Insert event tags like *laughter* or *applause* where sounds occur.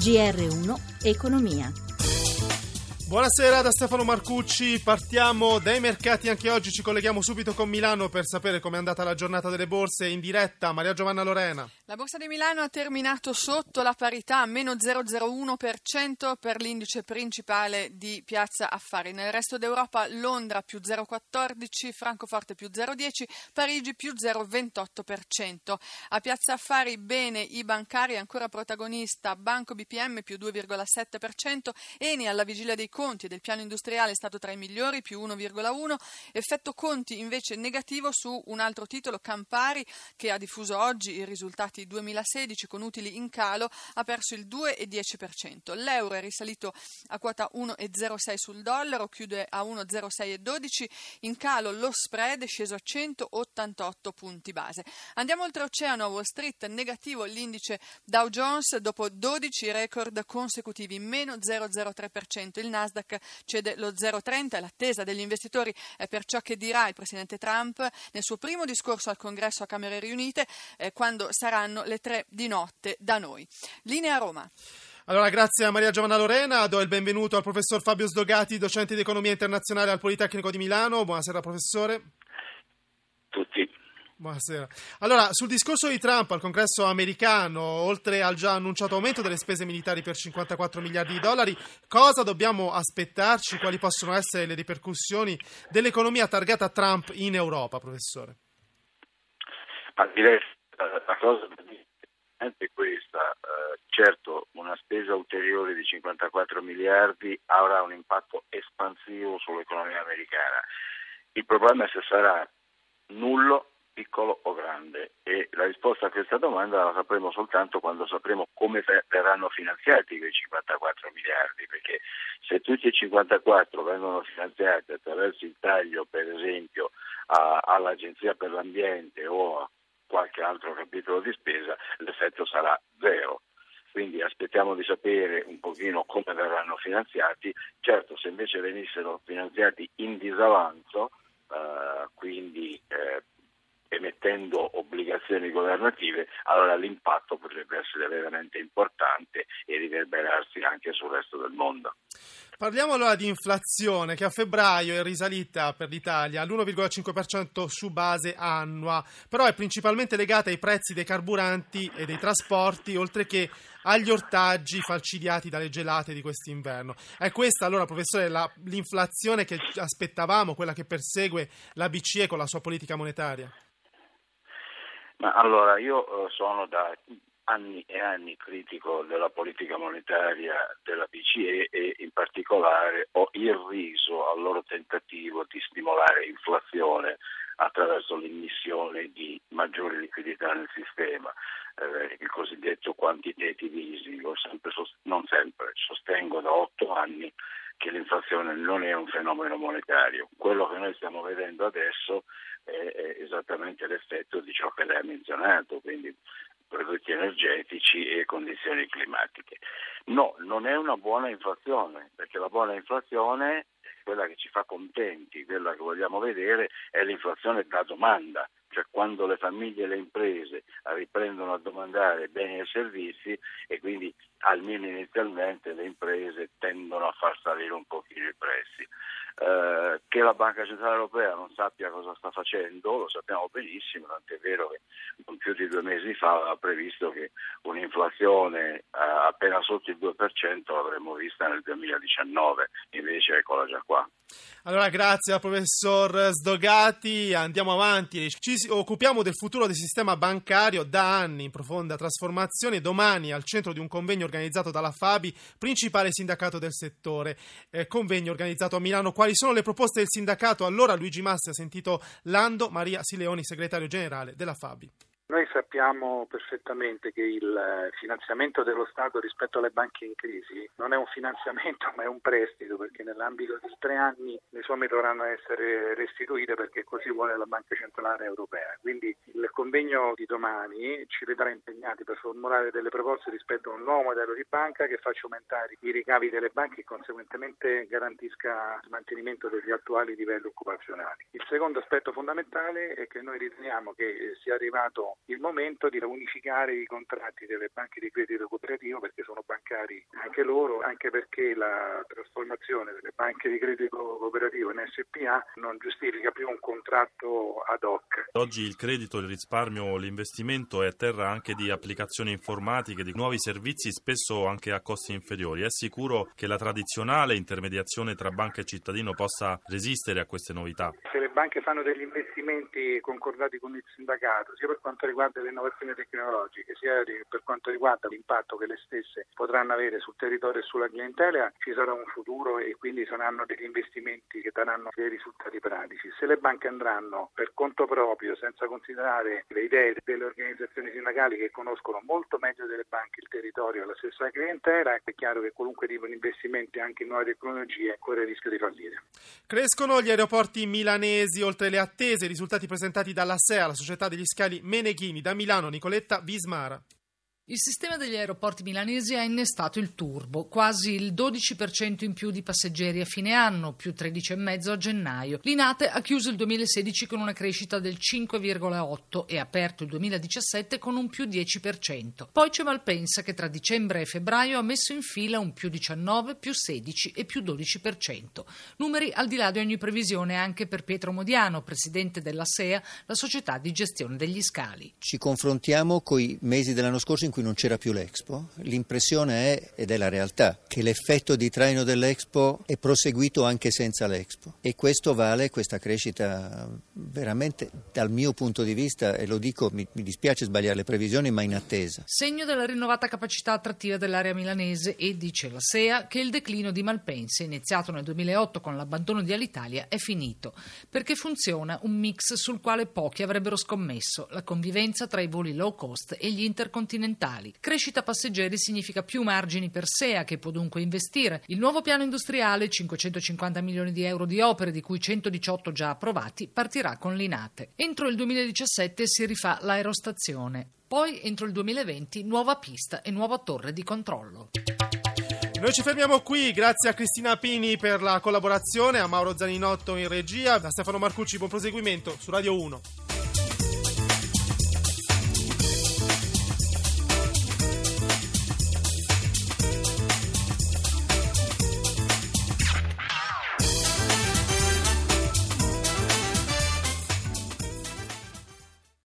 GR1 Economia. Buonasera da Stefano Marcucci, partiamo dai mercati anche oggi, ci colleghiamo subito con Milano per sapere com'è andata la giornata delle borse in diretta. Maria Giovanna Lorena. La borsa di Milano ha terminato sotto la parità, meno 0,01% per l'indice principale di Piazza Affari. Nel resto d'Europa Londra più 0,14%, Francoforte più 0,10%, Parigi più 0,28%. A Piazza Affari bene i bancari, ancora protagonista Banco BPM più 2,7%, Eni alla vigilia dei conti e del piano industriale è stato tra i migliori, più 1,1. Effetto conti invece negativo su un altro titolo, Campari, che ha diffuso oggi i risultati 2016 con utili in calo, ha perso il 2,10%. L'euro è risalito a quota 1,06 sul dollaro, chiude a 1,0612. In calo lo spread è sceso a 188 punti base. Andiamo oltreoceano a Wall Street, negativo l'indice Dow Jones dopo 12 record consecutivi, meno 0,03%. Il Nasdaq Nasdaq cede lo 0,30 e l'attesa degli investitori è per ciò che dirà il Presidente Trump nel suo primo discorso al Congresso a Camere Riunite eh, quando saranno le tre di notte da noi. Linea Roma. Allora, grazie a Maria Giovanna Lorena, do il benvenuto al professor Fabio Sdogati, docente di economia internazionale al Politecnico di Milano. Buonasera professore. Buonasera. Allora, sul discorso di Trump al congresso americano, oltre al già annunciato aumento delle spese militari per 54 miliardi di dollari, cosa dobbiamo aspettarci? Quali possono essere le ripercussioni dell'economia targata Trump in Europa, professore? Ma direi la cosa è questa. Eh, certo, una spesa ulteriore di 54 miliardi avrà un impatto espansivo sull'economia americana. Il problema è se sarà nullo piccolo o grande? E la risposta a questa domanda la sapremo soltanto quando sapremo come verranno finanziati quei 54 miliardi, perché se tutti i 54 vengono finanziati attraverso il taglio, per esempio, a, all'Agenzia per l'Ambiente o a qualche altro capitolo di spesa, l'effetto sarà zero quindi aspettiamo di sapere un pochino come verranno finanziati. Certo, se invece venissero finanziati in disavanzo, eh, quindi eh, emettendo obbligazioni governative, allora l'impatto potrebbe essere veramente importante e riverberarsi anche sul resto del mondo. Parliamo allora di inflazione che a febbraio è risalita per l'Italia all'1,5% su base annua, però è principalmente legata ai prezzi dei carburanti e dei trasporti, oltre che agli ortaggi falcidiati dalle gelate di quest'inverno. È questa allora, professore, la, l'inflazione che aspettavamo, quella che persegue la BCE con la sua politica monetaria? Ma allora, io eh, sono da anni e anni critico della politica monetaria della BCE e in particolare ho irriso al loro tentativo di stimolare inflazione attraverso l'immissione di maggiore liquidità nel sistema, eh, il cosiddetto quantitative easing. Sempre non sempre, sostengo da otto anni che l'inflazione non è un fenomeno monetario. Quello che noi stiamo vedendo adesso è, esattamente l'effetto di ciò che lei ha menzionato, quindi prodotti energetici e condizioni climatiche. No, non è una buona inflazione, perché la buona inflazione, quella che ci fa contenti, quella che vogliamo vedere, è l'inflazione da domanda cioè quando le famiglie e le imprese riprendono a domandare beni e servizi e quindi almeno inizialmente le imprese tendono a far salire un pochino i prezzi. Eh, che la Banca Centrale Europea non sappia cosa sta facendo lo sappiamo benissimo, tant'è vero che più di due mesi fa aveva previsto che un'inflazione eh, appena sotto il 2% l'avremmo vista nel 2019, invece eccola già qua. Allora grazie al professor Sdogati, andiamo avanti, ci occupiamo del futuro del sistema bancario. Da anni in profonda trasformazione, domani al centro di un convegno organizzato dalla Fabi, principale sindacato del settore, eh, convegno organizzato a Milano, quali sono le proposte del sindacato? Allora Luigi Massi ha sentito Lando Maria Sileoni, segretario generale della Fabi. Noi sappiamo perfettamente che il eh, finanziamento dello Stato rispetto alle banche in crisi non è un finanziamento *laughs* ma è un prestito perché nell'ambito di tre anni le somme dovranno essere restituite perché così vuole la Banca Centrale Europea. Quindi il convegno di domani ci vedrà impegnati per formulare delle proposte rispetto a un nuovo modello di banca che faccia aumentare i ricavi delle banche e conseguentemente garantisca il mantenimento degli attuali livelli occupazionali. Il secondo aspetto fondamentale è che noi riteniamo che sia arrivato il momento di unificare i contratti delle banche di credito cooperativo perché sono bancari anche loro, anche perché la trasformazione delle banche di credito cooperativo in SPA non giustifica più un contratto ad hoc. Oggi il credito, il risparmio, l'investimento è terra anche di applicazioni informatiche, di nuovi servizi spesso anche a costi inferiori. È sicuro che la tradizionale intermediazione tra banca e cittadino possa resistere a queste novità? Se le banche fanno degli investimenti concordati con il sindacato, sia per quanto riguarda le innovazioni tecnologiche, sia per quanto riguarda l'impatto che le stesse potranno avere sul territorio e sulla clientela, ci sarà un futuro e quindi saranno degli investimenti che daranno dei risultati pratici. Se le banche andranno per conto proprio, senza considerare le idee delle organizzazioni sindacali che conoscono molto meglio delle banche il territorio e la stessa clientela, è chiaro che qualunque tipo di investimenti anche in nuove tecnologie corre il rischio di fallire. Crescono gli aeroporti milanesi oltre le attese, i risultati presentati dalla SEA, la società degli scali Meneghini, da Milano Nicoletta Vismara. Il sistema degli aeroporti milanesi ha innestato il turbo, quasi il 12% in più di passeggeri a fine anno, più 13,5% a gennaio. L'Inate ha chiuso il 2016 con una crescita del 5,8% e aperto il 2017 con un più 10%. Poi c'è Malpensa che tra dicembre e febbraio ha messo in fila un più 19, più 16 e più 12%. Numeri al di là di ogni previsione anche per Pietro Modiano, presidente della SEA, la società di gestione degli scali. Ci confrontiamo con i mesi dell'anno scorso in cui cui non c'era più l'Expo, l'impressione è, ed è la realtà, che l'effetto di traino dell'Expo è proseguito anche senza l'Expo e questo vale, questa crescita veramente dal mio punto di vista, e lo dico, mi, mi dispiace sbagliare le previsioni, ma in attesa. Segno della rinnovata capacità attrattiva dell'area milanese e, dice la SEA, che il declino di Malpensa, iniziato nel 2008 con l'abbandono di Alitalia, è finito, perché funziona un mix sul quale pochi avrebbero scommesso, la convivenza tra i voli low cost e gli intercontinentali industriali. Crescita passeggeri significa più margini per SEA che può dunque investire. Il nuovo piano industriale, 550 milioni di euro di opere, di cui 118 già approvati, partirà con l'Inate. Entro il 2017 si rifà l'aerostazione. Poi, entro il 2020, nuova pista e nuova torre di controllo. Noi ci fermiamo qui, grazie a Cristina Pini per la collaborazione, a Mauro Zaninotto in regia, a Stefano Marcucci buon proseguimento su Radio 1.